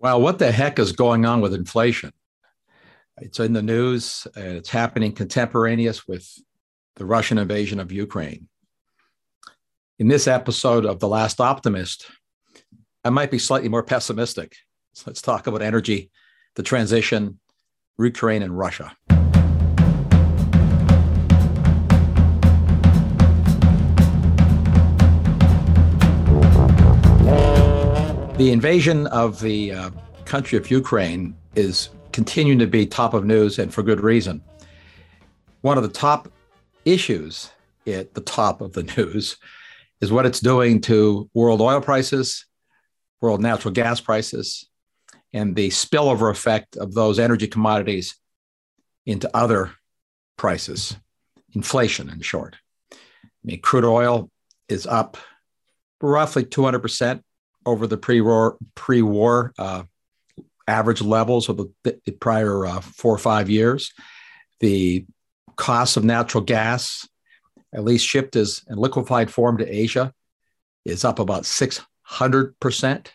Well, what the heck is going on with inflation? It's in the news. And it's happening contemporaneous with the Russian invasion of Ukraine. In this episode of The Last Optimist, I might be slightly more pessimistic. So let's talk about energy, the transition, Ukraine, and Russia. The invasion of the uh, country of Ukraine is continuing to be top of news and for good reason. One of the top issues at the top of the news is what it's doing to world oil prices, world natural gas prices, and the spillover effect of those energy commodities into other prices, inflation in short. I mean, crude oil is up roughly 200% over the pre-war pre-war uh, average levels of the, the prior uh, four or five years. The cost of natural gas, at least shipped as in liquefied form to Asia, is up about six hundred percent.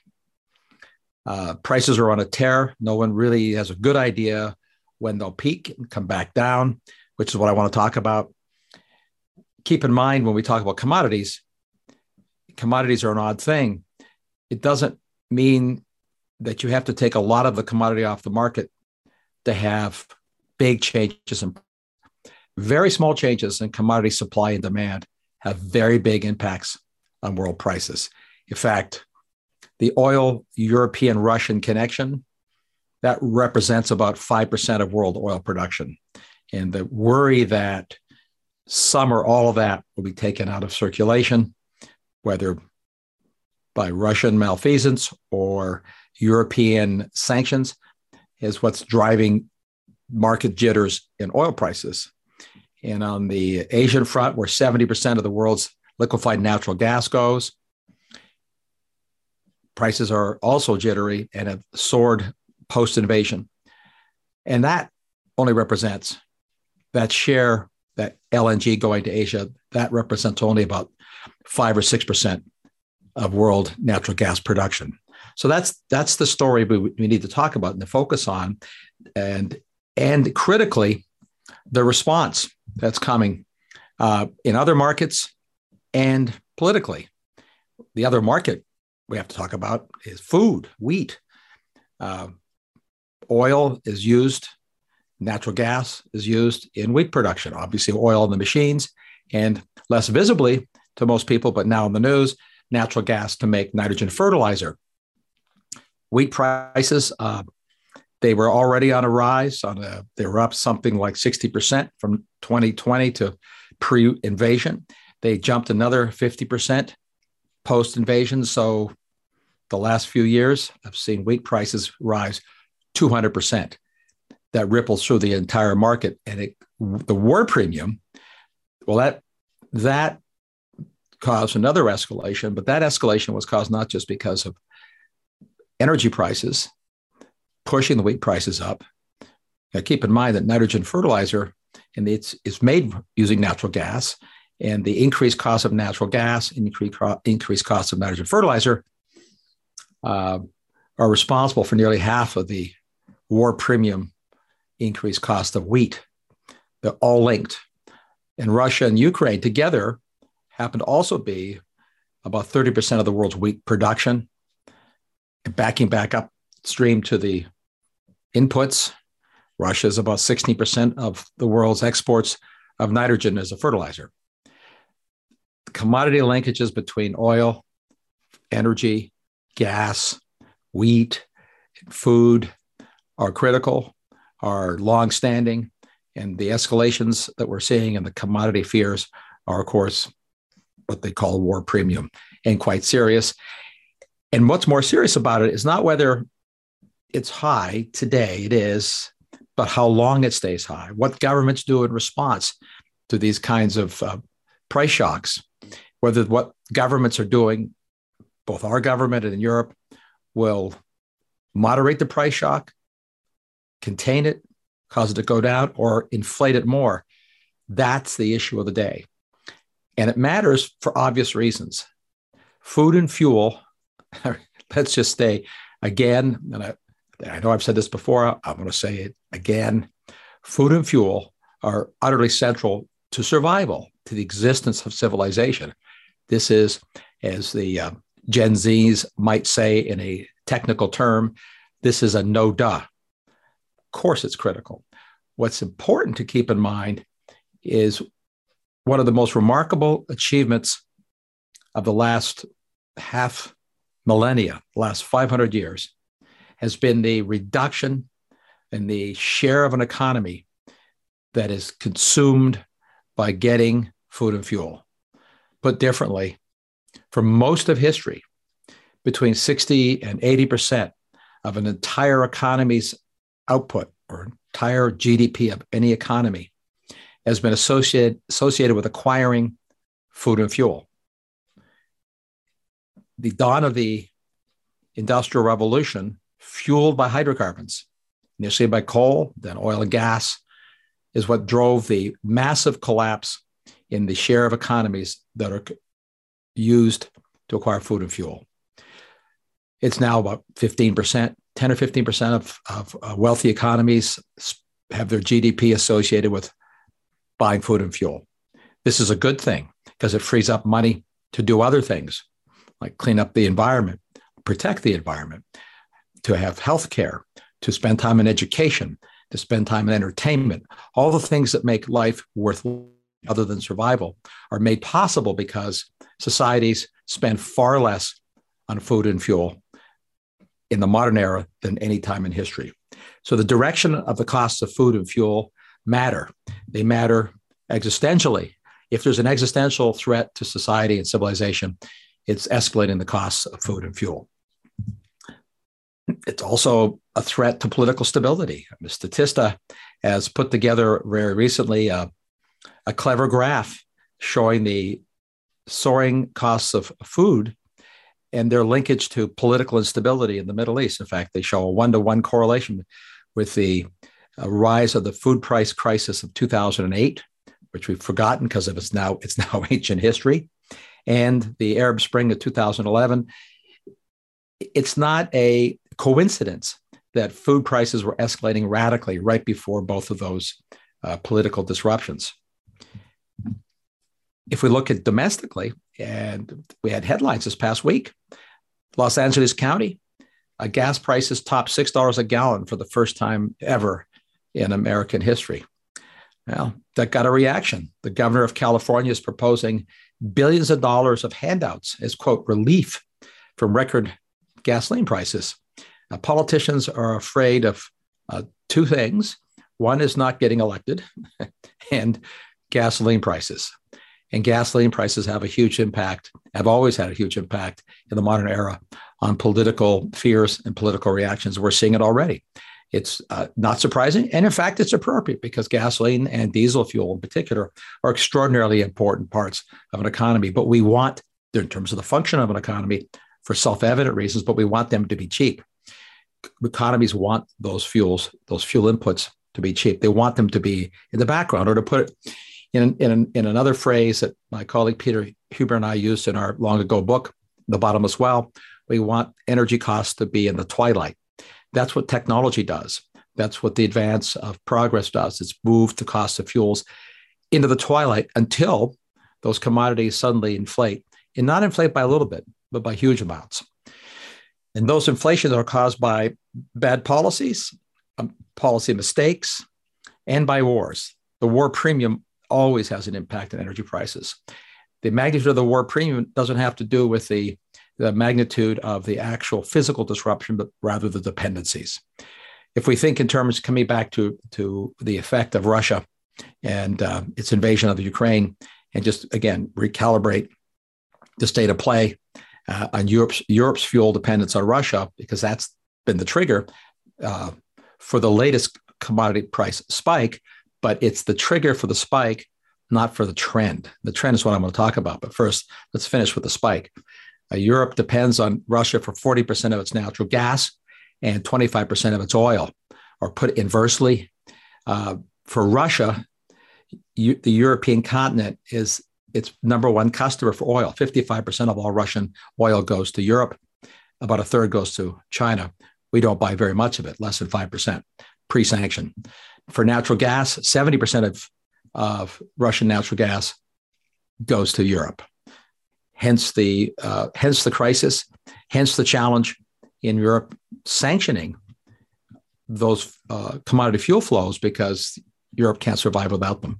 Uh, prices are on a tear. No one really has a good idea when they'll peak and come back down, which is what I want to talk about. Keep in mind when we talk about commodities, commodities are an odd thing it doesn't mean that you have to take a lot of the commodity off the market to have big changes and very small changes in commodity supply and demand have very big impacts on world prices. In fact, the oil European Russian connection that represents about 5% of world oil production. And the worry that some or all of that will be taken out of circulation, whether by Russian malfeasance or European sanctions is what's driving market jitters in oil prices. And on the Asian front, where 70% of the world's liquefied natural gas goes, prices are also jittery and have soared post invasion. And that only represents that share, that LNG going to Asia, that represents only about five or 6% of world natural gas production. So that's that's the story we, we need to talk about and to focus on, and and critically, the response that's coming uh, in other markets and politically. The other market we have to talk about is food, wheat. Uh, oil is used, natural gas is used in wheat production. Obviously, oil in the machines, and less visibly to most people, but now in the news, natural gas to make nitrogen fertilizer. Wheat prices, uh, they were already on a rise. On a, they were up something like 60% from 2020 to pre invasion. They jumped another 50% post invasion. So the last few years, I've seen wheat prices rise 200%. That ripples through the entire market. And it, the war premium, well, that that caused another escalation, but that escalation was caused not just because of energy prices pushing the wheat prices up. Now, keep in mind that nitrogen fertilizer and it's, it's made using natural gas, and the increased cost of natural gas, increased, increased cost of nitrogen fertilizer uh, are responsible for nearly half of the war premium increased cost of wheat. They're all linked. And Russia and Ukraine together happen to also be about 30% of the world's wheat production. Backing back upstream to the inputs, Russia is about 16% of the world's exports of nitrogen as a fertilizer. Commodity linkages between oil, energy, gas, wheat, food are critical, are long-standing, and the escalations that we're seeing and the commodity fears are, of course, what they call war premium and quite serious. And what's more serious about it is not whether it's high today, it is, but how long it stays high, what governments do in response to these kinds of uh, price shocks, whether what governments are doing, both our government and in Europe, will moderate the price shock, contain it, cause it to go down, or inflate it more. That's the issue of the day. And it matters for obvious reasons. Food and fuel, let's just say Again, and I, I know I've said this before, I'm going to say it again food and fuel are utterly central to survival, to the existence of civilization. This is, as the uh, Gen Zs might say in a technical term, this is a no duh. Of course, it's critical. What's important to keep in mind is one of the most remarkable achievements of the last half millennia, last 500 years, has been the reduction in the share of an economy that is consumed by getting food and fuel. Put differently, for most of history, between 60 and 80% of an entire economy's output or entire GDP of any economy has been associated, associated with acquiring food and fuel. The dawn of the Industrial Revolution, fueled by hydrocarbons, initially by coal, then oil and gas, is what drove the massive collapse in the share of economies that are used to acquire food and fuel. It's now about 15%, 10 or 15% of, of wealthy economies have their GDP associated with buying food and fuel. This is a good thing because it frees up money to do other things like clean up the environment, protect the environment, to have health care, to spend time in education, to spend time in entertainment. All the things that make life worth other than survival are made possible because societies spend far less on food and fuel in the modern era than any time in history. So the direction of the costs of food and fuel matter. They matter existentially. If there's an existential threat to society and civilization, it's escalating the costs of food and fuel. It's also a threat to political stability. Statista has put together very recently a, a clever graph showing the soaring costs of food and their linkage to political instability in the Middle East. In fact, they show a one to one correlation with the rise of the food price crisis of 2008, which we've forgotten because of its now it's now ancient history, and the Arab Spring of 2011. It's not a coincidence that food prices were escalating radically right before both of those uh, political disruptions. If we look at domestically, and we had headlines this past week, Los Angeles County, uh, gas prices topped six dollars a gallon for the first time ever in American history. Well, that got a reaction. The governor of California is proposing billions of dollars of handouts as quote relief from record gasoline prices. Now, politicians are afraid of uh, two things. One is not getting elected, and gasoline prices. And gasoline prices have a huge impact, have always had a huge impact in the modern era on political fears and political reactions. We're seeing it already. It's uh, not surprising. And in fact, it's appropriate because gasoline and diesel fuel in particular are extraordinarily important parts of an economy. But we want, in terms of the function of an economy, for self evident reasons, but we want them to be cheap. Economies want those fuels, those fuel inputs to be cheap. They want them to be in the background, or to put it in, in, in another phrase that my colleague Peter Huber and I used in our long ago book, The Bottomless Well, we want energy costs to be in the twilight. That's what technology does. That's what the advance of progress does. It's moved the cost of fuels into the twilight until those commodities suddenly inflate, and not inflate by a little bit, but by huge amounts. And those inflations are caused by bad policies, um, policy mistakes, and by wars. The war premium always has an impact on energy prices. The magnitude of the war premium doesn't have to do with the the magnitude of the actual physical disruption, but rather the dependencies. If we think in terms coming back to, to the effect of Russia and uh, its invasion of Ukraine, and just again recalibrate the state of play uh, on Europe's, Europe's fuel dependence on Russia, because that's been the trigger uh, for the latest commodity price spike, but it's the trigger for the spike, not for the trend. The trend is what I'm going to talk about. But first, let's finish with the spike. Uh, Europe depends on Russia for 40% of its natural gas and 25% of its oil. Or put inversely, uh, for Russia, you, the European continent is its number one customer for oil. 55% of all Russian oil goes to Europe. about a third goes to China. We don't buy very much of it, less than 5% pre sanction. For natural gas, 70% of, of Russian natural gas goes to Europe. Hence the, uh, hence the crisis, hence the challenge in Europe sanctioning those uh, commodity fuel flows because Europe can't survive without them.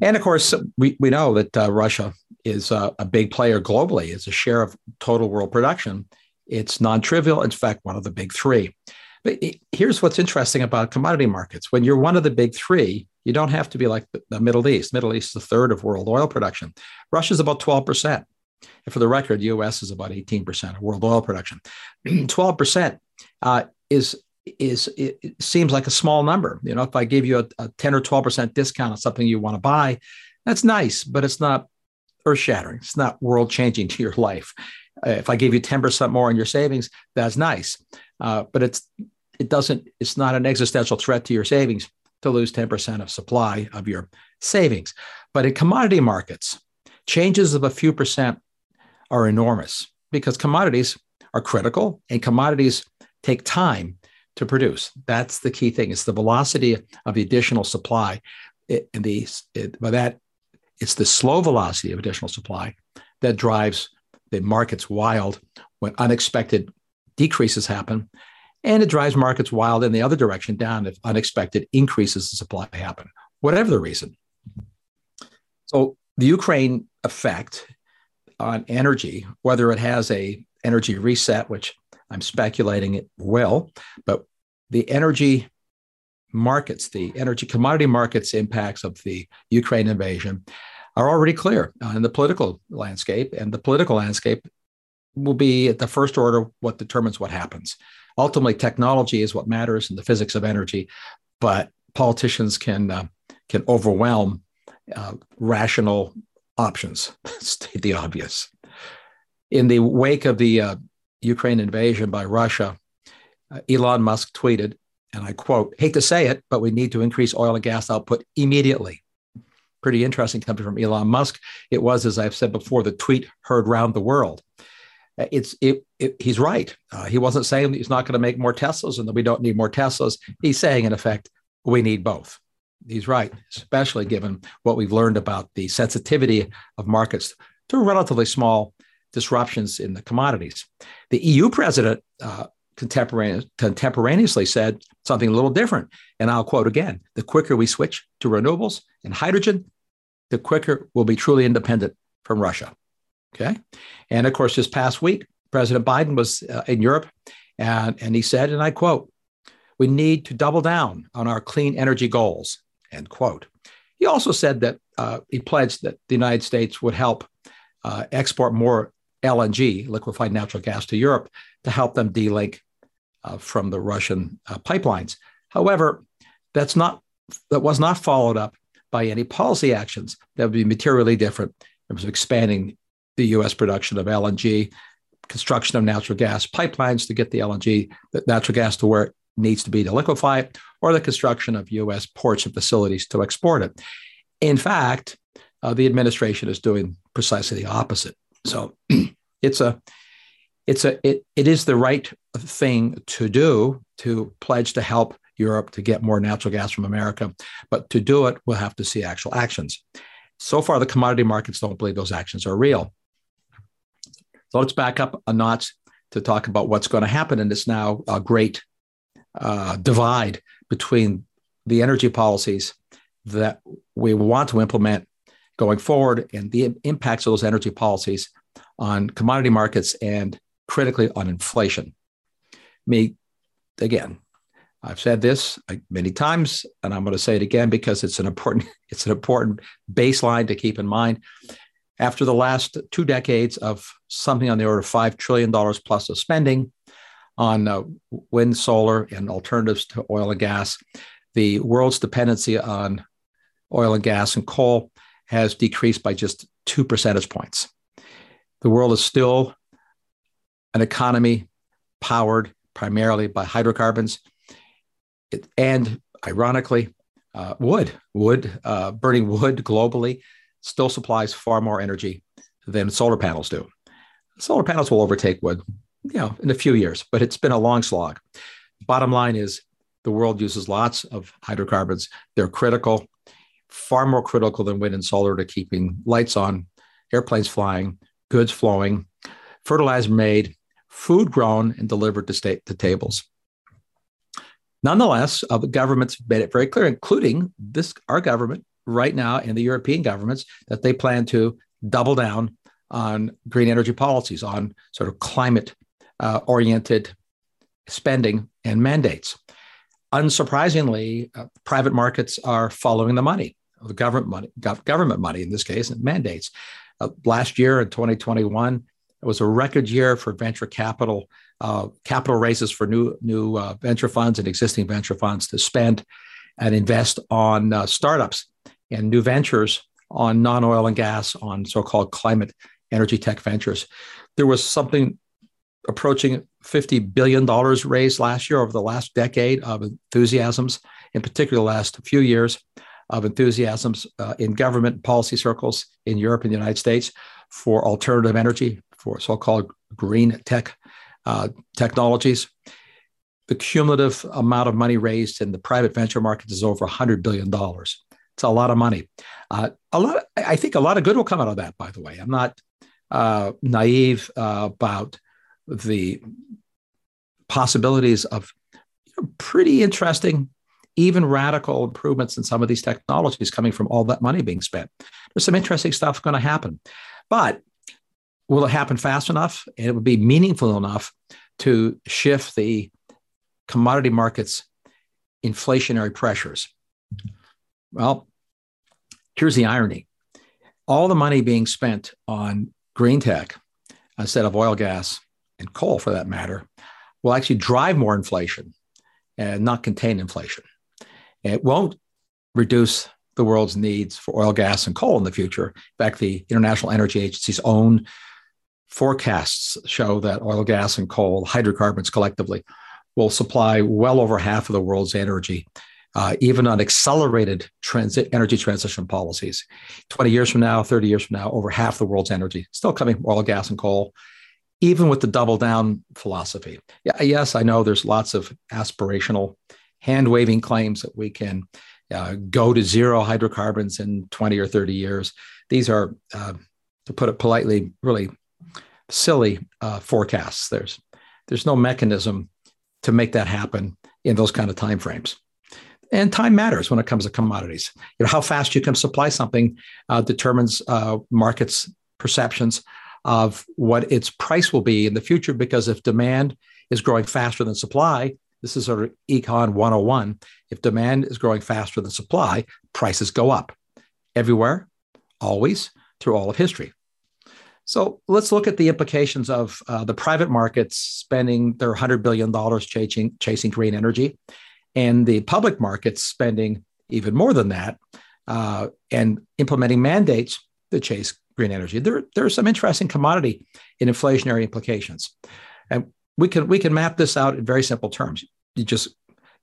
And of course, we, we know that uh, Russia is a, a, big player globally. It's a share of total world production. It's non trivial, in fact, one of the big three. But it, here's what's interesting about commodity markets. When you're one of the big three, you don't have to be like the, Middle East. Middle East is a third of world oil production. Russia's about 12%. And for the record, US is about 18% of world oil production. 12% uh, is is it, it, seems like a small number. You know, if I give you a, a 10 or 12% discount on something you want to buy, that's nice, but it's not earth shattering. It's not world changing to your life. Uh, if I give you 10% more on your savings, that's nice. Uh, but it's it doesn't, it's not an existential threat to your savings to lose 10% of supply of your savings. But in commodity markets, changes of a few percent are enormous because commodities are critical and commodities take time to produce. That's the key thing. It's the velocity of the additional supply. It, and the, it, by that, it's the slow velocity of additional supply that drives the markets wild when unexpected decreases happen. And it drives markets wild in the other direction down if unexpected increases in supply happen, whatever the reason. So the Ukraine effect on energy, whether it has a energy reset, which I'm speculating it will, but the energy markets, the energy commodity markets impacts of the Ukraine invasion are already clear in the political landscape. And the political landscape will be at the first order what determines what happens. Ultimately, technology is what matters in the physics of energy, but politicians can uh, can overwhelm uh, rational options. State the obvious. In the wake of the uh, Ukraine invasion by Russia, uh, Elon Musk tweeted, and I quote, hate to say it, but we need to increase oil and gas output immediately. Pretty interesting coming from Elon Musk. It was, as I've said before, the tweet heard round the world. Uh, it's it, it he's right. Uh, he wasn't saying he's not going to make more Teslas and that we don't need more Teslas. He's saying, in effect, we need both. He's right, especially given what we've learned about the sensitivity of markets to relatively small disruptions in the commodities. The EU president uh, contemporaneously said something a little different. And I'll quote again the quicker we switch to renewables and hydrogen, the quicker we'll be truly independent from Russia. Okay. And of course, this past week, President Biden was uh, in Europe and, and he said, and I quote, we need to double down on our clean energy goals, end quote. He also said that uh, he pledged that the United States would help uh, export more LNG, liquefied natural gas, to Europe to help them delink uh, from the Russian uh, pipelines. However, that's not that was not followed up by any policy actions that would be materially different in terms of expanding the U.S. production of LNG, construction of natural gas pipelines to get the LNG, the natural gas to where it needs to be to liquefy or the construction of U.S. ports and facilities to export it. In fact, uh, the administration is doing precisely the opposite. So it's a it's a it, it is the right thing to do to pledge to help Europe to get more natural gas from America. But to do it, we'll have to see actual actions. So far, the commodity markets don't believe those actions are real. So let's back up a notch to talk about what's going to happen in this now uh, great uh, divide between the energy policies that we want to implement going forward and the impacts of those energy policies on commodity markets and critically on inflation. Me, again, I've said this many times, and I'm going to say it again because it's an important it's an important baseline to keep in mind. After the last two decades of something on the order of five trillion dollars plus of spending on uh, wind, solar, and alternatives to oil and gas, the world's dependency on oil and gas and coal has decreased by just two percentage points. The world is still an economy powered primarily by hydrocarbons and, ironically, uh, wood. Wood, uh, burning wood globally still supplies far more energy than solar panels do. Solar panels will overtake wood you know, in a few years, but it's been a long slog. Bottom line is the world uses lots of hydrocarbons. They're critical, far more critical than wind and solar to keeping lights on, airplanes flying, goods flowing, fertilizer made, food grown and delivered to state to tables. Nonetheless, uh, governments made it very clear, including this our government right now in the European governments, that they plan to double down on green energy policies, on sort of climate uh, oriented spending and mandates. Unsurprisingly, uh, private markets are following the money, the government money, government money in this case, and mandates. Uh, last year in 2021, it was a record year for venture capital, uh, capital raises for new new uh, venture funds and existing venture funds to spend and invest on uh, startups and new ventures on non-oil and gas, on so-called climate energy tech ventures. There was something approaching $50 billion raised last year over the last decade of enthusiasms, in particular, the last few years of enthusiasms uh, in government policy circles in Europe and the United States for alternative energy, for so called green tech uh, technologies. The cumulative amount of money raised in the private venture market is over $100 billion. It's a lot of money. Uh, a lot. I think a lot of good will come out of that. By the way, I'm not uh, naive uh, about the possibilities of pretty interesting, even radical improvements in some of these technologies coming from all that money being spent. There's some interesting stuff going to happen. But will it happen fast enough? And it would be meaningful enough to shift the commodity markets inflationary pressures. Well, here's the irony. All the money being spent on green tech instead of oil, gas, and coal for that matter, will actually drive more inflation and not contain inflation. It won't reduce the world's needs for oil, gas, and coal in the future. In fact, the International Energy Agency's own forecasts show that oil, gas, and coal, hydrocarbons collectively, will supply well over half of the world's energy, uh, even on accelerated transit energy transition policies. 20 years from now, 30 years from now, over half the world's energy still coming from oil, gas, and coal even with the double down philosophy. Yeah, yes, I know there's lots of aspirational hand waving claims that we can uh, go to zero hydrocarbons in 20 or 30 years. These are, uh, to put it politely, really silly uh, forecasts. There's there's no mechanism to make that happen in those kind of timeframes. And time matters when it comes to commodities. You know how fast you can supply something uh, determines uh, markets' perceptions of what its price will be in the future. Because if demand is growing faster than supply, this is sort of econ 101. If demand is growing faster than supply, prices go up everywhere, always, through all of history. So let's look at the implications of uh, the private markets spending their $100 billion chasing, chasing green energy and the public markets spending even more than that uh, and implementing mandates to chase green energy. There, there are some interesting commodity and inflationary implications. And we can we can map this out in very simple terms. You just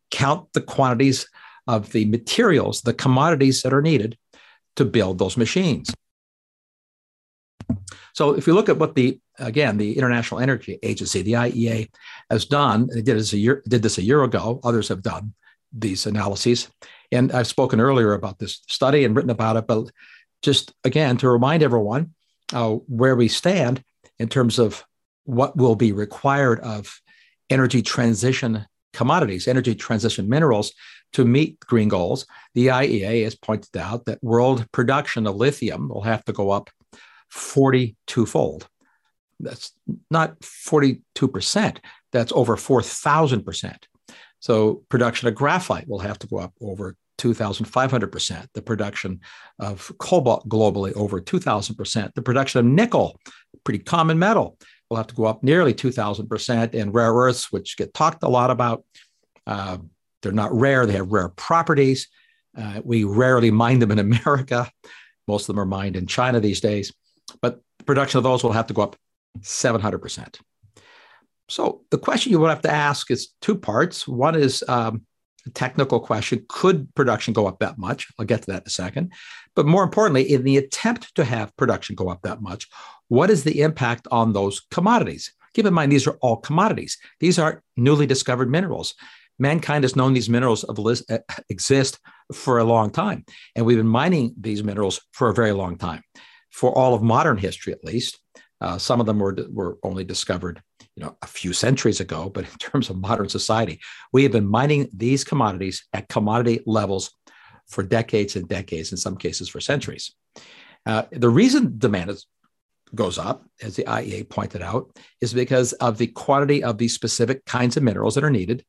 count the quantities of the materials, the commodities that are needed to build those machines. So if you look at what the again the International Energy Agency, the IEA, has done, they did this a year did this a year ago. Others have done these analyses, and I've spoken earlier about this study and written about it. But just again to remind everyone uh, where we stand in terms of what will be required of energy transition commodities, energy transition minerals to meet green goals. The IEA has pointed out that world production of lithium will have to go up 42 fold. That's not 42%, that's over 4,000%. So production of graphite will have to go up over 2,500%, the production of cobalt globally over 2,000%, the production of nickel, pretty common metal, will have to go up nearly 2,000%, and rare earths, which get talked a lot about. Uh, they're not rare, they have rare properties. Uh, we rarely mine them in America. Most of them are mined in China these days, but the production of those will have to go up 700%. So the question you would have to ask is two parts. One is um, technical question could production go up that much? I'll get to that in a second. But more importantly, in the attempt to have production go up that much, what is the impact on those commodities? Keep in mind, these are all commodities. These are newly discovered minerals. Mankind has known these minerals uh, exist for a long time, and we've been mining these minerals for a very long time, for all of modern history at least. Uh, some of them were, were only discovered you know, a few centuries ago, but in terms of modern society, we have been mining these commodities at commodity levels for decades and decades, in some cases for centuries. Uh, the reason demand is, goes up, as the IEA pointed out, is because of the quantity of these specific kinds of minerals that are needed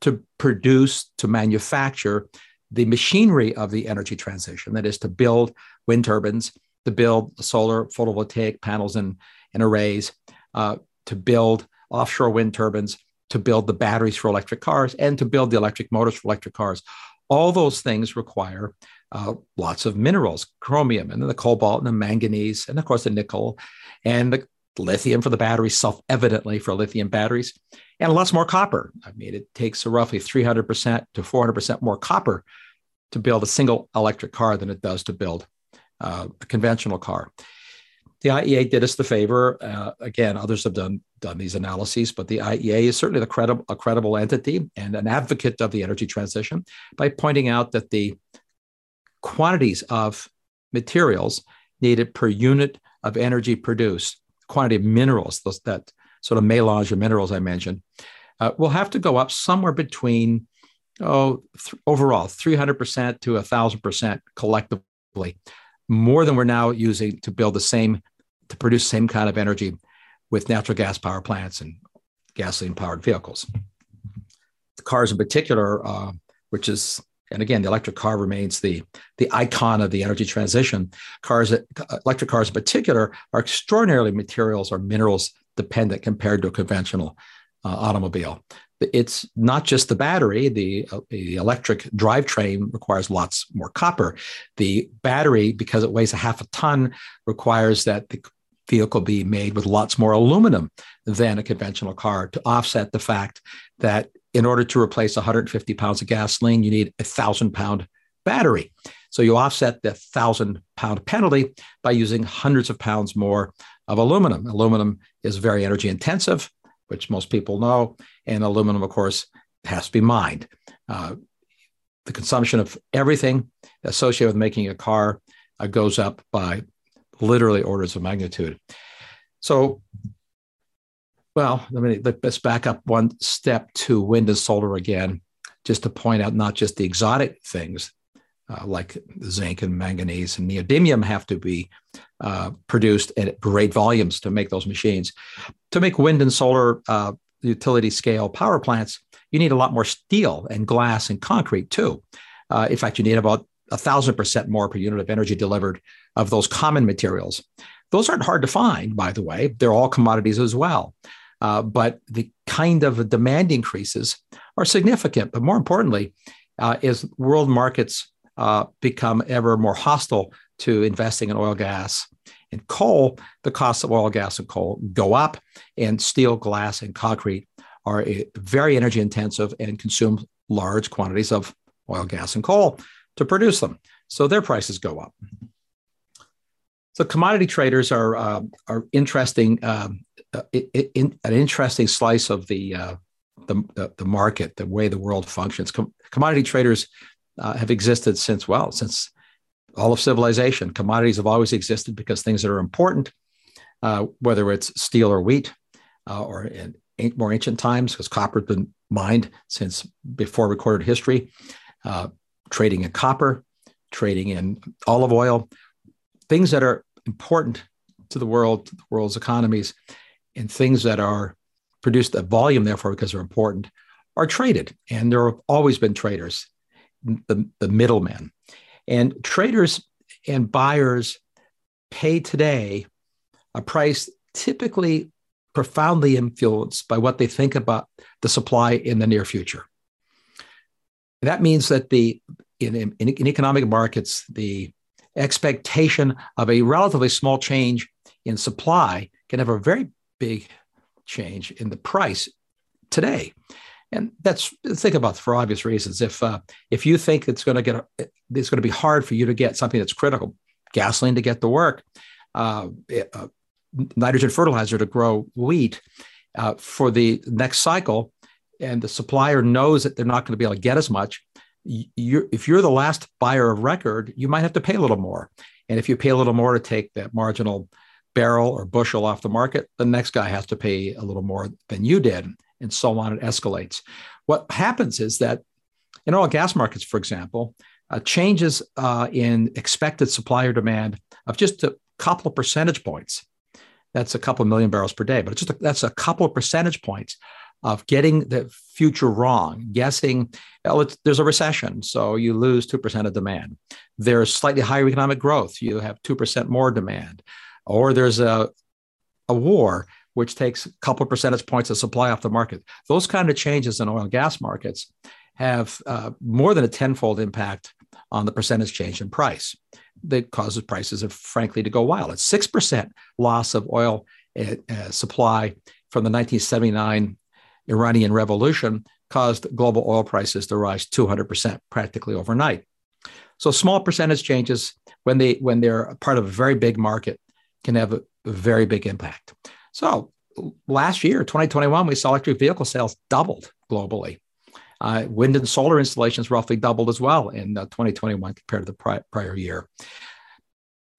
to produce, to manufacture the machinery of the energy transition, that is, to build wind turbines, to build solar photovoltaic panels and, and arrays, uh, to build offshore wind turbines, to build the batteries for electric cars, and to build the electric motors for electric cars. All those things require uh, lots of minerals, chromium, and then the cobalt, and the manganese, and of course the nickel, and the lithium for the batteries, self evidently for lithium batteries, and lots more copper. I mean, it takes roughly 300% to 400% more copper to build a single electric car than it does to build uh, a conventional car. The IEA did us the favor. Uh, again, others have done done these analyses, but the IEA is certainly the credible, a credible entity and an advocate of the energy transition by pointing out that the quantities of materials needed per unit of energy produced, quantity of minerals, those, that sort of melange of minerals I mentioned, uh, will have to go up somewhere between, oh, th- overall, 300% to 1,000% collectively, more than we're now using to build the same, to produce the same kind of energy with natural gas power plants and gasoline powered vehicles. The cars in particular, uh, which is and again, the electric car remains the, the icon of the energy transition. Cars, electric cars in particular, are extraordinarily materials or minerals dependent compared to a conventional uh, automobile. It's not just the battery. The, uh, the electric drivetrain requires lots more copper. The battery, because it weighs a half a ton, requires that the vehicle be made with lots more aluminum than a conventional car to offset the fact that in order to replace 150 pounds of gasoline, you need a thousand pound battery. So you offset the thousand pound penalty by using hundreds of pounds more of aluminum. Aluminum is very energy intensive, which most people know, and aluminum, of course, has to be mined. Uh, the consumption of everything associated with making a car uh, goes up by literally orders of magnitude. So well, let me let's back up one step to wind and solar again, just to point out not just the exotic things uh, like zinc and manganese and neodymium have to be uh, produced at great volumes to make those machines. To make wind and solar uh, utility scale power plants, you need a lot more steel and glass and concrete too. Uh, in fact, you need about a thousand percent more per unit of energy delivered of those common materials. Those aren't hard to find, by the way. They're all commodities as well. Uh, but the kind of demand increases are significant. But more importantly, uh, as world markets uh, become ever more hostile to investing in oil, gas, and coal, the costs of oil, gas, and coal go up, and steel, glass, and concrete are very energy intensive and consume large quantities of oil, gas, and coal to produce them. So their prices go up. So commodity traders are uh, are interesting um, uh, in, an interesting slice of the, uh, the, the market, the way the world functions. Com- commodity traders uh, have existed since well since all of civilization. Commodities have always existed because things that are important, uh, whether it's steel or wheat, uh, or in more ancient times, because copper has been mined since before recorded history. Uh, trading in copper, trading in olive oil, things that are important to the world, to the world's economies, and things that are produced at volume, therefore, because they're important, are traded. And there have always been traders, the, the middlemen. And traders and buyers pay today a price typically profoundly influenced by what they think about the supply in the near future. That means that the in, in, in economic markets, the expectation of a relatively small change in supply can have a very big change in the price today. And that's think about for obvious reasons. If uh, if you think it's going to get it's going to be hard for you to get something that's critical, gasoline to get to work, uh, uh, nitrogen fertilizer to grow wheat, uh, for the next cycle, and the supplier knows that they're not going to be able to get as much, you're, if you're the last buyer of record, you might have to pay a little more. And if you pay a little more to take that marginal barrel or bushel off the market, the next guy has to pay a little more than you did, and so on. It escalates. What happens is that in oil gas markets, for example, uh, changes uh, in expected supplier demand of just a couple of percentage points. That's a couple of million barrels per day, but it's just a, that's a couple of percentage points of getting the future wrong, guessing well, there's a recession, so you lose 2% of demand. There's slightly higher economic growth, you have 2% more demand. Or there's a, a war, which takes a couple percentage points of supply off the market. Those kind of changes in oil and gas markets have uh, more than a tenfold impact on the percentage change in price that causes prices, of, frankly, to go wild. It's 6% loss of oil uh, uh, supply from the 1979 Iranian Revolution caused global oil prices to rise 200% practically overnight. So small percentage changes when they when they're part of a very big market can have a, a very big impact. So last year, 2021, we saw electric vehicle sales doubled globally. Uh, wind and solar installations roughly doubled as well in uh, 2021 compared to the pri- prior year.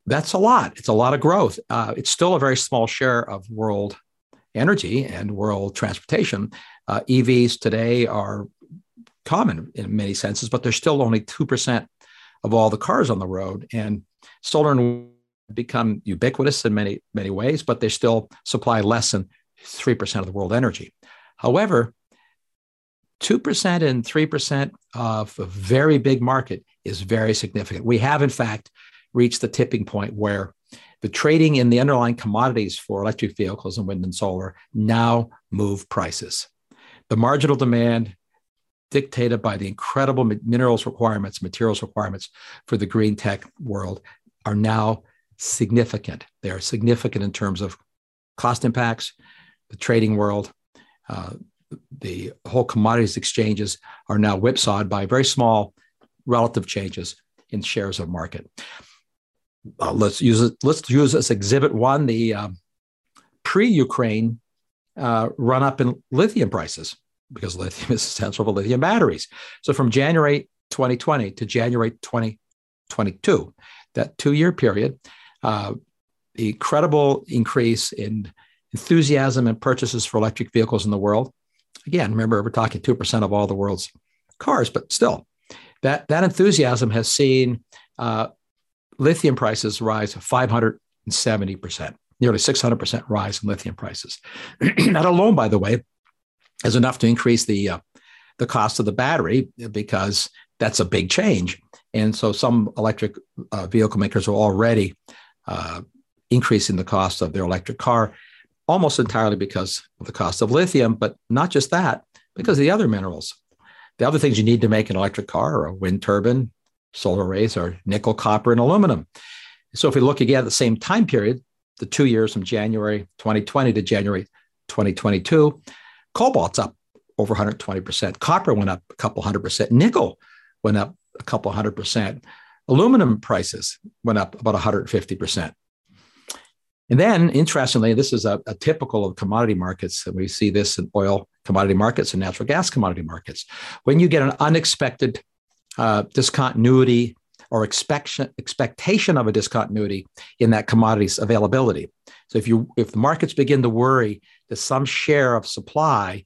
That's a lot. It's a lot of growth. Uh, it's still a very small share of world energy and world transportation. Uh, EVs today are common in many senses, but they're still only 2% of all the cars on the road. And solar and become ubiquitous in many, many ways, but they still supply less than 3% of the world energy. However, 2% and 3% of a very big market is very significant. We have, in fact, reached the tipping point where the trading in the underlying commodities for electric vehicles and wind and solar now move prices. The marginal demand dictated by the incredible minerals requirements, materials requirements for the green tech world are now significant. They are significant in terms of cost impacts, the trading world, uh, the whole commodities exchanges are now whipsawed by very small relative changes in shares of market. Uh, let's use. Let's use as exhibit one the um, pre-Ukraine uh, run up in lithium prices because lithium is essential for lithium batteries. So from January 2020 to January 2022, that two-year period, uh, the incredible increase in enthusiasm and purchases for electric vehicles in the world. Again, remember we're talking two percent of all the world's cars, but still, that that enthusiasm has seen uh, lithium prices rise 570 percent, nearly 600 percent rise in lithium prices. that alone, by the way, is enough to increase the uh, the cost of the battery because that's a big change. And so some electric uh, vehicle makers are already uh, increasing the cost of their electric car, almost entirely because of the cost of lithium, but not just that, because of the other minerals. The other things you need to make an electric car or a wind turbine, solar arrays are nickel, copper, and aluminum. So if we look again at the same time period, the two years from January 2020 to January 2022, cobalt's up over 120%. Copper went up a couple hundred percent. Nickel went up a couple hundred percent. Aluminum prices went up about 150%. And then, interestingly, this is a, a, typical of commodity markets, and we see this in oil commodity markets and natural gas commodity markets. When you get an unexpected uh, discontinuity or expectation, expectation of a discontinuity in that commodity's availability. So if you if the markets begin to worry that some share of supply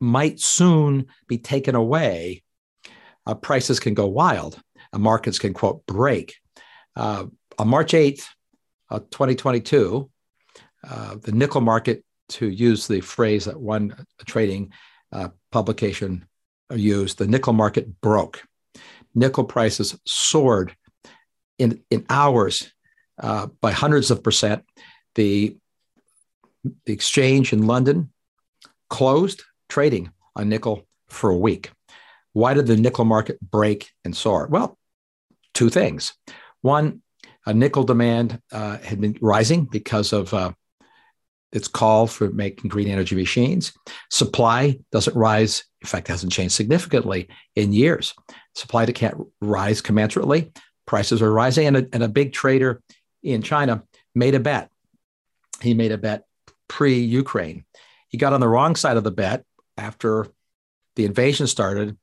might soon be taken away, uh, prices can go wild markets can quote break. Uh, on March 8th, uh, 2022, uh, the nickel market, to use the phrase that one trading uh, publication used, the nickel market broke. Nickel prices soared in, in hours uh, by hundreds of percent. The, the exchange in London closed trading on nickel for a week. Why did the nickel market break and soar? Well, two things. One, a nickel demand uh, had been rising because of uh, its call for making green energy machines. Supply doesn't rise, in fact, hasn't changed significantly in years. Supply that can't rise commensurately. Prices are rising, and a, and a big trader in China made a bet. He made a bet pre Ukraine. he got on the wrong side of the bet after the invasion started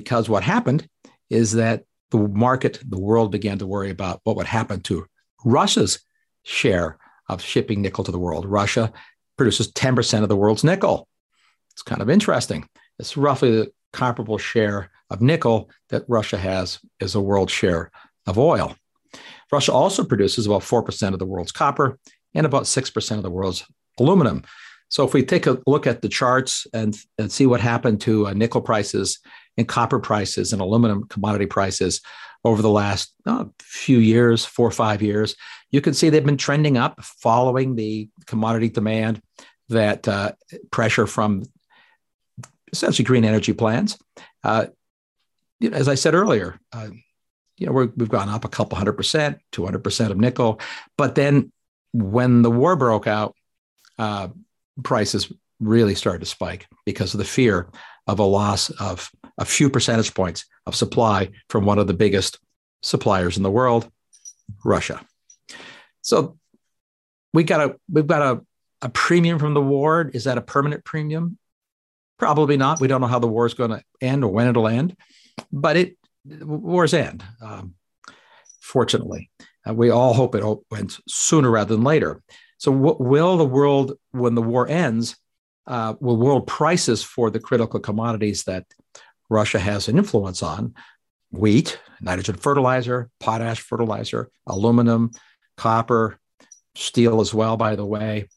because what happened is that the market, the world began to worry about what would happen to Russia's share of shipping nickel to the world. Russia produces 10% of the world's nickel. It's kind of interesting. It's roughly the comparable share of nickel that Russia has as a world share of oil. Russia also produces about 4% of the world's copper and about 6% of the world's aluminum. So if we take a look at the charts and, and see what happened to uh, nickel prices and copper prices and aluminum commodity prices over the last uh, few years, four or five years, you can see they've been trending up following the commodity demand that uh, pressure from essentially green energy plans. Uh, as I said earlier, uh, you know, we have gone up a couple hundred percent, 200% of nickel. But then when the war broke out, uh, prices really started to spike because of the fear of a loss of a few percentage points of supply from one of the biggest suppliers in the world, Russia. So we got a we've got a, a premium from the war. Is that a permanent premium? Probably not. We don't know how the war is going to end or when it'll end, but it wars end. Um, fortunately, uh, we all hope it ends sooner rather than later. So, what, will the world, when the war ends, uh, will world prices for the critical commodities that Russia has an influence on, wheat, nitrogen fertilizer, potash fertilizer, aluminum, copper, steel as well, by the way,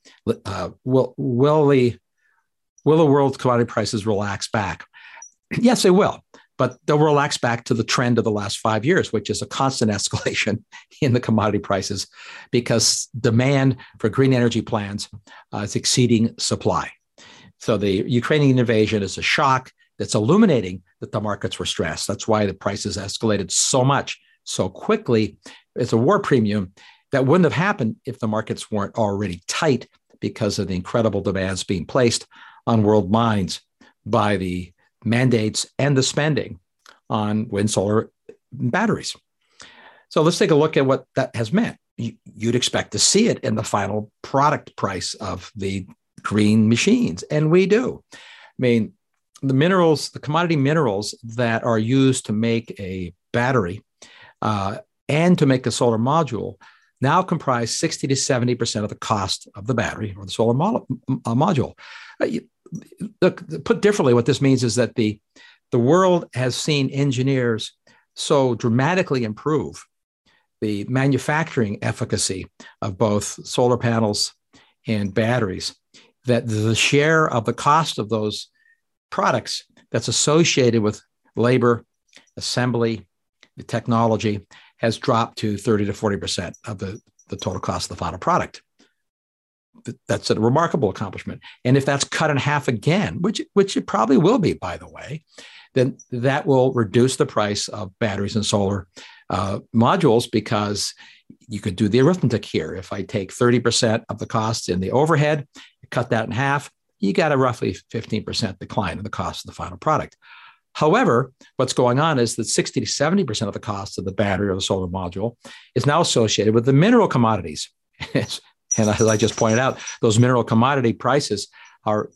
uh, will will the will the world commodity prices relax back? yes, they will but they'll relax back to the trend of the last five years, which is a constant escalation in the commodity prices because demand for green energy plants uh, is exceeding supply. So the Ukrainian invasion is a shock that's illuminating that the markets were stressed. That's why the prices escalated so much so quickly. It's a war premium that wouldn't have happened if the markets weren't already tight because of the incredible demands being placed on world mines by the mandates and the spending on wind, solar, batteries. So let's take a look at what that has meant. You'd expect to see it in the final product price of the green machines, and we do. I mean, the minerals, the commodity minerals that are used to make a battery uh, and to make a solar module now comprise 60 to 70% of the cost of the battery or the solar mo- uh, module. Uh, look, put differently, what this means is that the the world has seen engineers so dramatically improve the manufacturing efficacy of both solar panels and batteries that the share of the cost of those products that's associated with labor, assembly, the technology has dropped to 30 to 40% of the, the total cost of the final product that's a remarkable accomplishment. And if that's cut in half again, which which it probably will be, by the way, then that will reduce the price of batteries and solar uh, modules because you could do the arithmetic here. If I take 30% of the costs in the overhead, cut that in half, you got a roughly 15% decline in the cost of the final product. However, what's going on is that 60 to 70% of the cost of the battery or the solar module is now associated with the mineral commodities. And as I just pointed out, those mineral commodity prices are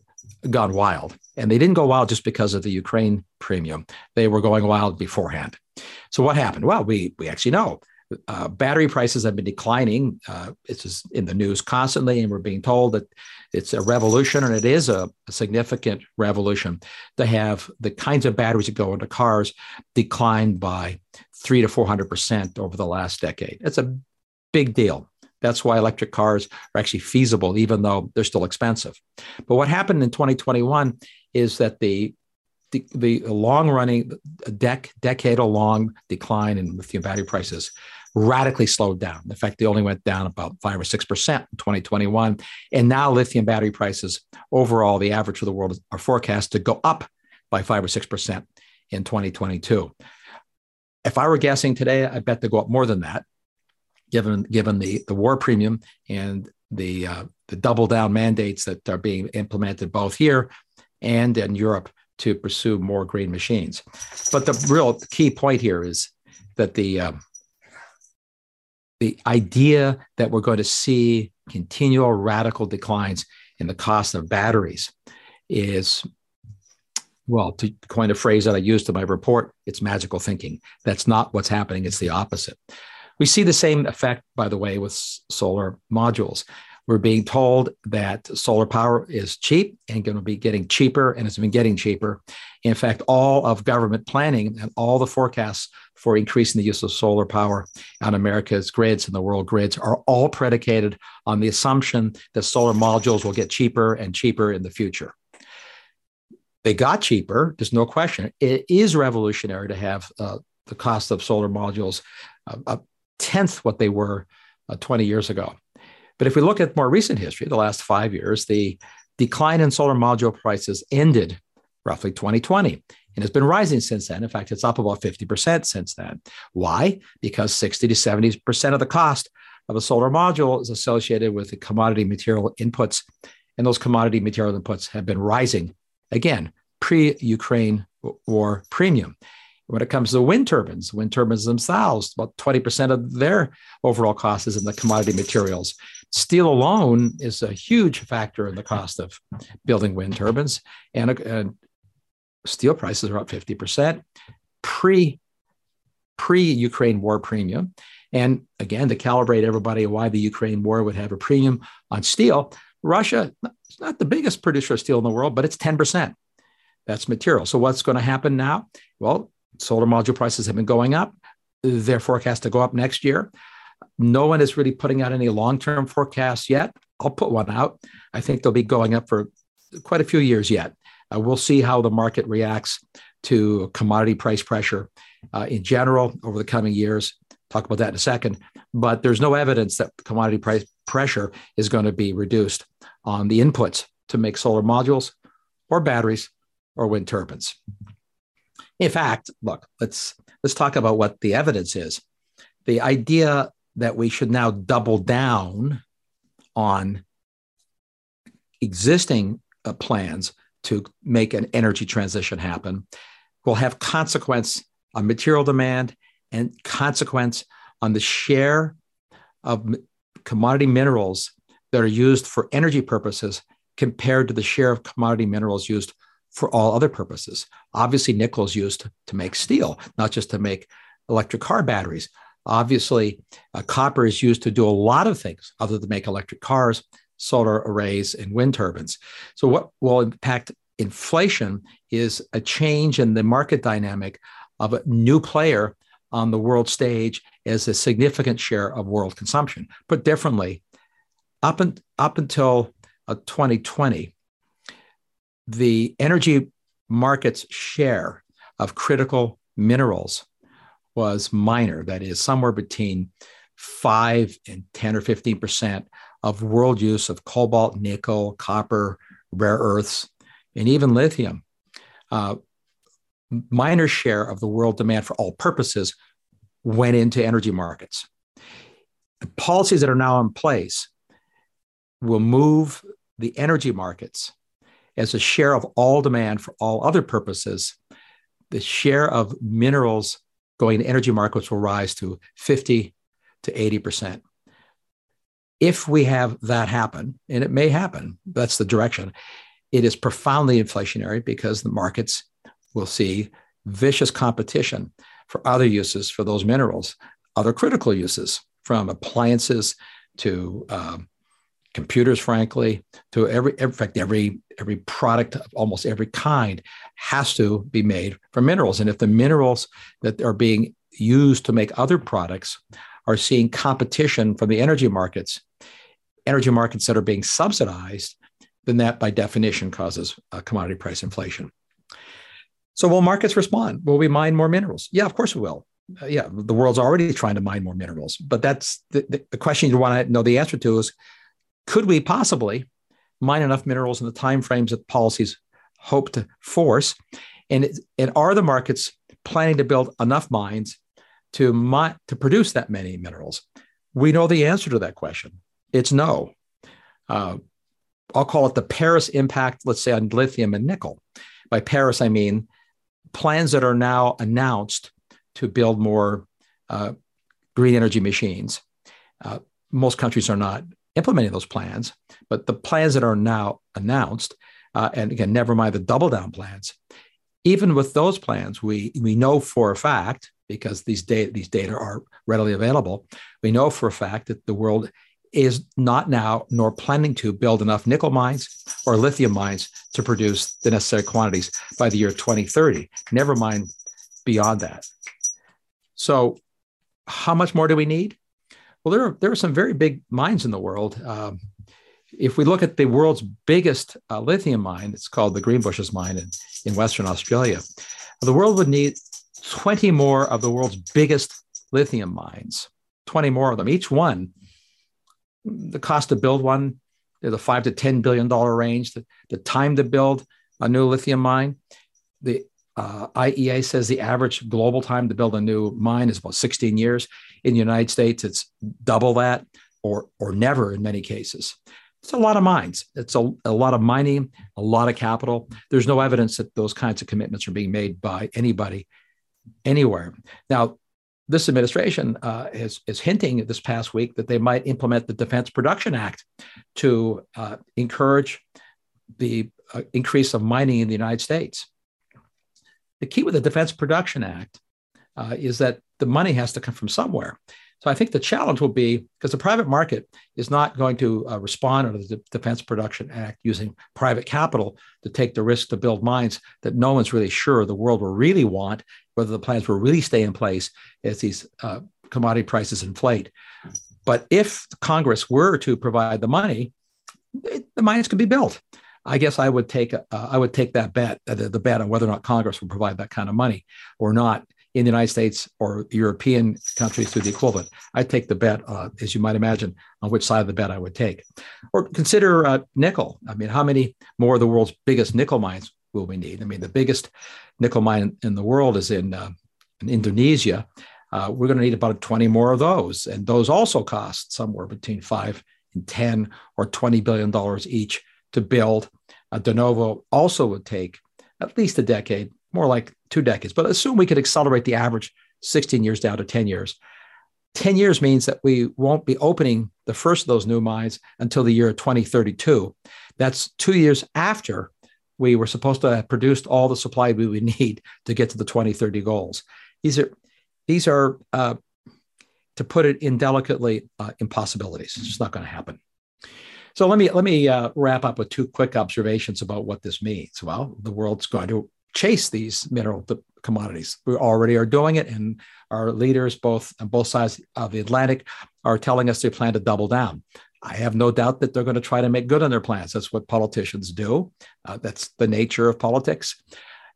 gone wild. And they didn't go wild just because of the Ukraine premium. They were going wild beforehand. So what happened? Well, we we actually know uh, battery prices have been declining. Uh, it's in the news constantly, and we're being told that it's a revolution, and it is a, a, significant revolution to have the kinds of batteries that go into cars decline by three to four hundred percent over the last decade. It's a big deal. That's why electric cars are actually feasible, even though they're still expensive. But what happened in 2021 is that the the, the long running dec, decadal long decline in lithium battery prices radically slowed down. In fact, they only went down about five or six percent in 2021. And now lithium battery prices overall, the average for the world are forecast to go up by five or six percent in 2022. If I were guessing today, I bet they go up more than that given given the the war premium and the uh, the double down mandates that are being implemented both here and in Europe to pursue more green machines. But the real key point here is that the um, the idea that we're going to see continual radical declines in the cost of batteries is well, to coin a phrase that I used in my report, it's magical thinking. That's not what's happening, it's the opposite. We see the same effect, by the way, with solar modules. We're being told that solar power is cheap and going to be getting cheaper, and it's been getting cheaper. In fact, all of government planning and all the forecasts for increasing the use of solar power on America's grids and the world grids are all predicated on the assumption that solar modules will get cheaper and cheaper in the future. They got cheaper, there's no question. It is revolutionary to have uh, the cost of solar modules uh, a tenth what they were uh, 20 years ago. But if we look at more recent history, the last five years, the decline in solar module prices ended roughly 2020 and has been rising since then. In fact, it's up about 50% since then. Why? Because 60 to 70% of the cost of a solar module is associated with the commodity material inputs. And those commodity material inputs have been rising again, pre Ukraine war premium. When it comes to wind turbines, wind turbines themselves, about 20% of their overall cost is in the commodity materials. Steel alone is a huge factor in the cost of building wind turbines, and, and steel prices are up 50% pre pre Ukraine war premium. And again, to calibrate everybody why the Ukraine war would have a premium on steel, Russia is not the biggest producer of steel in the world, but it's 10%. That's material. So what's going to happen now? Well, solar module prices have been going up. They're forecast to go up next year. No one is really putting out any long term forecasts yet. I'll put one out. I think they'll be going up for quite a few years yet. Uh, we'll see how the market reacts to commodity price pressure uh, in general over the coming years. Talk about that in a second. But there's no evidence that commodity price pressure is going to be reduced on the inputs to make solar modules or batteries or wind turbines. In fact, look, let's let's talk about what the evidence is. The idea that we should now double down on existing uh, plans to make an energy transition happen will have consequence on material demand and consequence on the share of commodity minerals that are used for energy purposes compared to the share of commodity minerals used for all other purposes. Obviously, nickel is used to make steel, not just to make electric car batteries. Obviously, uh, copper is used to do a lot of things other than make electric cars, solar arrays, and wind turbines. So, what will impact inflation is a change in the market dynamic of a new player on the world stage as a significant share of world consumption. Put differently, up, and up until uh, 2020, the energy market's share of critical minerals was minor, that is, somewhere between 5 and 10 or 15% of world use of cobalt, nickel, copper, rare earths, and even lithium. Uh, minor share of the world demand for all purposes went into energy markets. The policies that are now in place will move the energy markets as a share of all demand for all other purposes, the share of minerals going to energy markets will rise to 50 to 80%. If we have that happen, and it may happen, that's the direction, it is profoundly inflationary because the markets will see vicious competition for other uses for those minerals, other critical uses, from appliances to um, computers, frankly, to every, in fact, every every product of almost every kind has to be made from minerals. And if the minerals that are being used to make other products are seeing competition from the energy markets, energy markets that are being subsidized, then that by definition causes commodity price inflation. So will markets respond? Will we mine more minerals? Yeah, of course we will. Uh, yeah, the world's already trying to mine more minerals, but that's the, the, the question you want to know the answer to is could we possibly mine enough minerals in the timeframes that policies hope to force? And, and are the markets planning to build enough mines to, mi- to produce that many minerals? We know the answer to that question. It's no. Uh, I'll call it the Paris impact, let's say, on lithium and nickel. By Paris, I mean plans that are now announced to build more uh, green energy machines. Uh, most countries are not implementing those plans. But the plans that are now announced, uh, and again, never mind the double down plans, even with those plans, we, we know for a fact, because these data, these data are readily available, we know for a fact that the world is not now nor planning to build enough nickel mines or lithium mines to produce the necessary quantities by the year 2030, never mind beyond that. So, how much more do we need? Well, there are, there are some very big mines in the world. Um, if we look at the world's biggest uh, lithium mine, it's called the Greenbushes mine in, in Western Australia. The world would need 20 more of the world's biggest lithium mines, 20 more of them. Each one, the cost to build one, the five to $10 billion range, the, the time to build a new lithium mine. The uh, IEA says the average global time to build a new mine is about 16 years. In the United States, it's double that or, or never in many cases. It's a lot of mines. It's a, a lot of mining, a lot of capital. There's no evidence that those kinds of commitments are being made by anybody anywhere. Now, this administration uh, is, is hinting this past week that they might implement the Defense Production Act to uh, encourage the uh, increase of mining in the United States. The key with the Defense Production Act uh, is that the money has to come from somewhere. So I think the challenge will be because the private market is not going to uh, respond under the Defense Production Act using private capital to take the risk to build mines that no one's really sure the world will really want, whether the plans will really stay in place as these uh, commodity prices inflate. But if Congress were to provide the money, it, the mines could be built. I guess I would take uh, I would take that bet, uh, the, the bet on whether or not Congress will provide that kind of money or not in the United States or European countries through the equivalent. I'd take the bet, uh, as you might imagine, on which side of the bet I would take. Or consider uh, nickel. I mean, how many more of the world's biggest nickel mines will we need? I mean, the biggest nickel mine in the world is in, uh, in Indonesia. Uh, we're going to need about 20 more of those. And those also cost somewhere between five and 10 or 20 billion dollars each to build. A de novo also would take at least a decade, more like two decades, but assume we could accelerate the average 16 years down to 10 years. 10 years means that we won't be opening the first of those new mines until the year 2032. That's two years after we were supposed to have produced all the supply we would need to get to the 2030 goals. These are, these are uh, to put it indelicately, uh, impossibilities. It's just not going to happen. So let me let me uh, wrap up with two quick observations about what this means. Well, the world's going to chase these mineral commodities. We already are doing it, and our leaders, both on both sides of the Atlantic, are telling us they plan to double down. I have no doubt that they're going to try to make good on their plans. That's what politicians do. Uh, that's the nature of politics.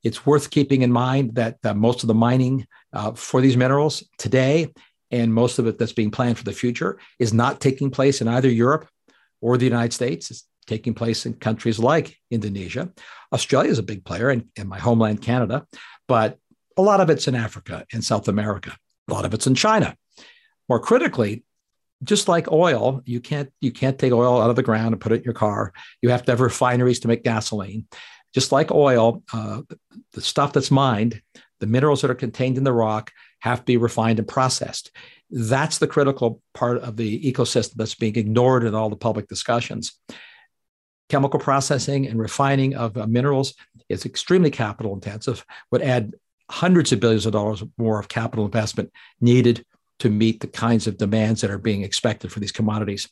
It's worth keeping in mind that uh, most of the mining uh, for these minerals today, and most of it that's being planned for the future, is not taking place in either Europe or the United States. It's taking place in countries like Indonesia. Australia is a big player in, in my homeland, Canada, but a lot of it's in Africa and South America. A lot of it's in China. More critically, just like oil, you can't you can't take oil out of the ground and put it in your car. You have to have refineries to make gasoline. Just like oil, uh, the stuff that's mined, the minerals that are contained in the rock have to be refined and processed. That's the critical part of the ecosystem that's being ignored in all the public discussions chemical processing and refining of uh, minerals is extremely capital intensive, would add hundreds of billions of dollars more of capital investment needed to meet the kinds of demands that are being expected for these commodities.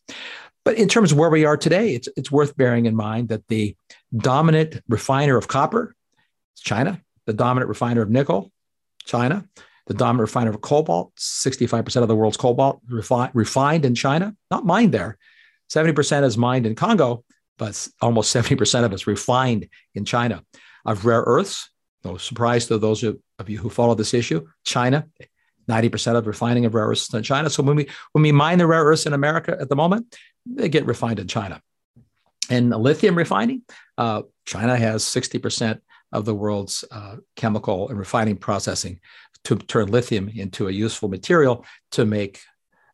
But in terms of where we are today, it's, it's worth bearing in mind that the dominant refiner of copper is China, the dominant refiner of nickel, China, the dominant refiner of cobalt, 65% of the world's cobalt refi- refined in China, not mined there. 70% is mined in Congo, but almost 70% of it's refined in China. Of rare earths, no surprise to those of you who follow this issue, China, 90% of refining of rare earths in China. So when we when we mine the rare earths in America at the moment, they get refined in China. And lithium refining, uh, China has 60% of the world's uh, chemical and refining processing to turn lithium into a useful material to make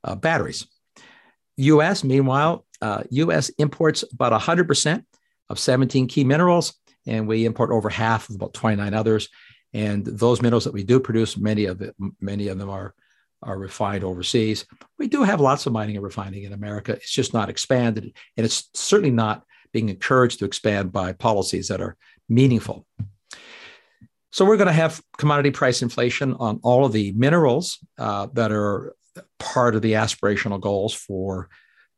uh, batteries. U.S. meanwhile uh, US imports about 100% of 17 key minerals, and we import over half of about 29 others. And those minerals that we do produce, many of it, many of them are are refined overseas. We do have lots of mining and refining in America. It's just not expanded, and it's certainly not being encouraged to expand by policies that are meaningful. So we're going to have commodity price inflation on all of the minerals uh, that are part of the aspirational goals for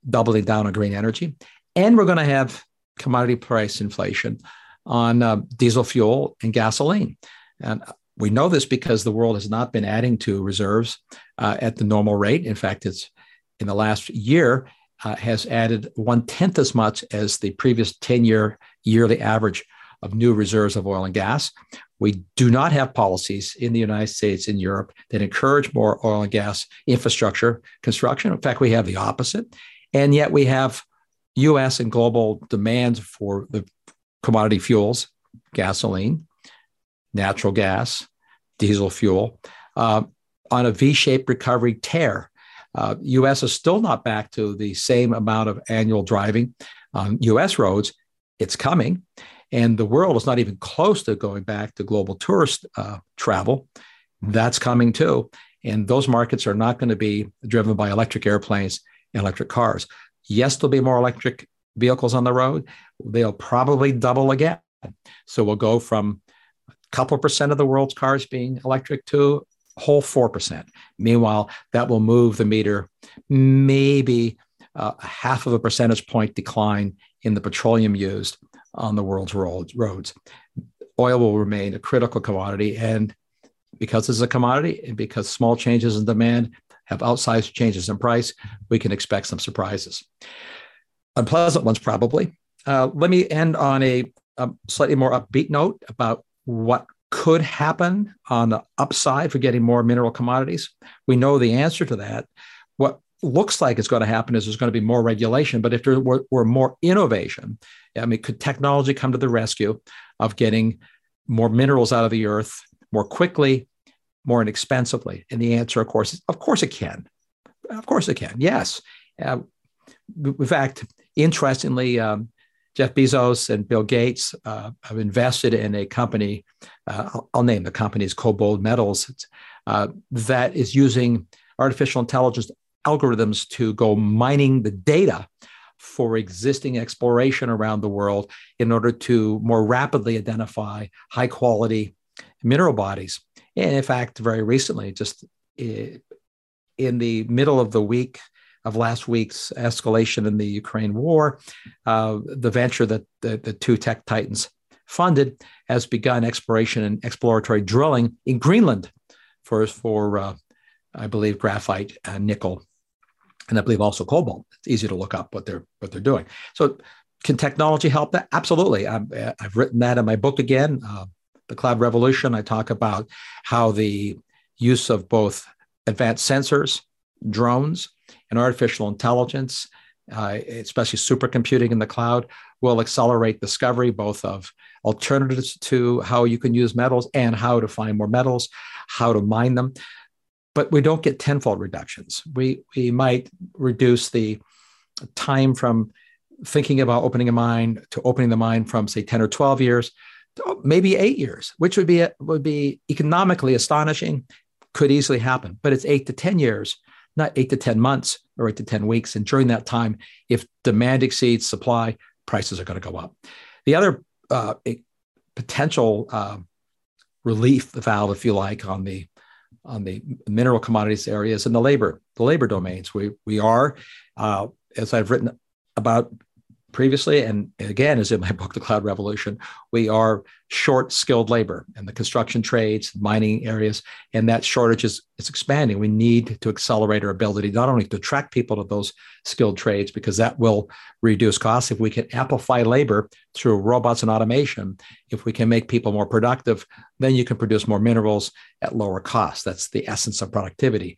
doubling down on green energy, and we're going to have commodity price inflation on uh, diesel fuel and gasoline. And we know this because the world has not been adding to reserves uh, at the normal rate. In fact, it's in the last year uh, has added one tenth as much as the previous 10 year yearly average of new reserves of oil and gas. We do not have policies in the United States and Europe that encourage more oil and gas infrastructure construction. In fact, we have the opposite. And yet we have US and global demands for the commodity fuels, gasoline, natural gas, diesel fuel, uh, on a V shaped recovery tear. Uh, US is still not back to the same amount of annual driving on US roads. It's coming. And the world is not even close to going back to global tourist uh, travel. That's coming too. And those markets are not going to be driven by electric airplanes electric cars. Yes, there'll be more electric vehicles on the road. They'll probably double again. So we'll go from a couple percent of the world's cars being electric to whole 4%. Meanwhile, that will move the meter maybe uh, a half of a percentage point decline in the petroleum used on the world's roads. Oil will remain a critical commodity. And because it's a commodity and because small changes in demand have outsized changes in price, we can expect some surprises. Unpleasant ones, probably. Uh, let me end on a, a slightly more upbeat note about what could happen on the upside for getting more mineral commodities. We know the answer to that. What looks like is going to happen is there's going to be more regulation. But if there were, were, more innovation, I mean, could technology come to the rescue of getting more minerals out of the earth more quickly, more inexpensively? And the answer, of course, is of course it can. Of course it can. Yes. Uh, in fact, interestingly, um, Jeff Bezos and Bill Gates uh, have invested in a company. Uh, I'll, I'll, name the company is KoBold Metals uh, that is using artificial intelligence algorithms to go mining the data for existing exploration around the world in order to more rapidly identify high quality mineral bodies. And in fact, very recently, just in the middle of the week of last week's escalation in the Ukraine war, uh, the venture that the, the two tech titans funded has begun exploration and exploratory drilling in Greenland for, for uh, I believe, graphite, and nickel, and I believe also cobalt. It's easy to look up what they're what they're doing. So, can technology help that? Absolutely. i have written that in my book again, uh, the Cloud Revolution. I talk about how the use of both advanced sensors, drones, and artificial intelligence, uh, especially supercomputing in the cloud, will accelerate discovery both of alternatives to how you can use metals and how to find more metals, how to mine them but we don't get tenfold reductions. We we might reduce the time from thinking about opening a mine to opening the mine from say 10 or 12 years maybe eight years, which would be would be economically astonishing, could easily happen. But it's eight to 10 years, not eight to 10 months or eight to 10 weeks. And during that time, if demand exceeds supply, prices are going to go up. The other uh, potential uh, relief valve, if you like, on the on the mineral commodities areas and the labor, the labor domains. We we are, uh, as I've written about previously, and again, as in my book, The Cloud Revolution, we are short skilled labor in the construction trades, mining areas, and that shortage is, is expanding. We need to accelerate our ability not only to attract people to those skilled trades, because that will reduce costs. If we can amplify labor through robots and automation, if we can make people more productive, then you can produce more minerals at lower cost. That's the essence of productivity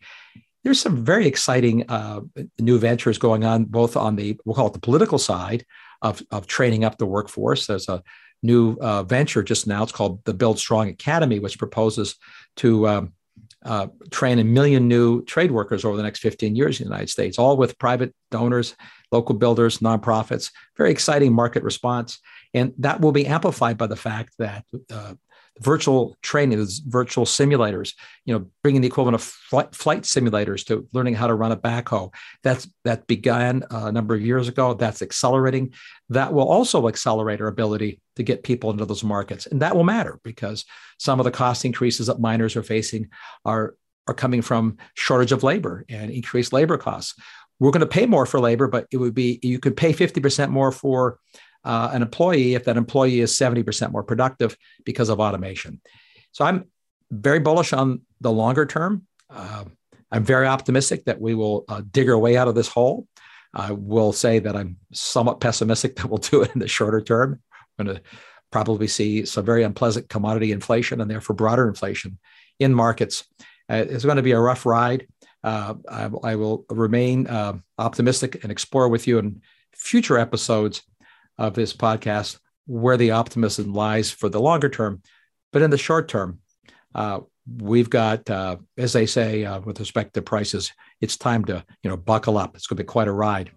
there's some very exciting uh, new ventures going on, both on the we'll call it the political side of of training up the workforce. There's a new uh, venture just now. It's called the Build Strong Academy, which proposes to um, uh, train a million new trade workers over the next 15 years in the United States, all with private donors, local builders, nonprofits. Very exciting market response, and that will be amplified by the fact that uh, virtual training, there's virtual simulators, you know, bringing the equivalent of flight, flight simulators to learning how to run a backhoe. That's that began uh, a number of years ago. That's accelerating. That will also accelerate our ability to get people into those markets, and that will matter because some of the cost increases that miners are facing are are coming from shortage of labor and increased labor costs. We're going to pay more for labor, but it would be you could pay 50% more for uh, an employee if that employee is 70% more productive because of automation. So I'm very bullish on the longer term. Uh, I'm very optimistic that we will uh, dig our way out of this hole. I will say that I'm somewhat pessimistic that we'll do it in the shorter term. We're going to probably see some very unpleasant commodity inflation and therefore broader inflation in markets. Uh, it's going to be a rough ride. Uh, I, I, will remain uh, optimistic and explore with you in future episodes of this podcast where the optimism lies for the longer term. But in the short term, uh, we've got, uh, as they say, uh, with respect to prices, it's time to you know buckle up. It's going to be quite a ride.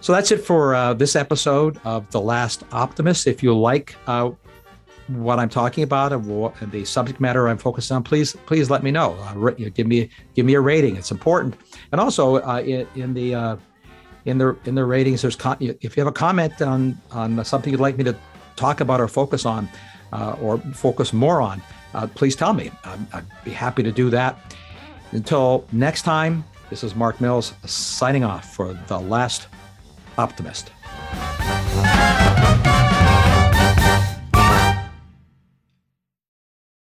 So that's it for uh, this episode of The Last Optimist. If you like uh, what I'm talking about and, the subject matter I'm focused on, please please let me know. Uh, give me give me a rating. It's important. And also in, in the in the in the ratings. There's con- if you have a comment on on something you'd like me to talk about or focus on, uh, or focus more on, uh, please tell me. i would be happy to do that. Until next time, this is Mark Mills signing off for the Last Optimist.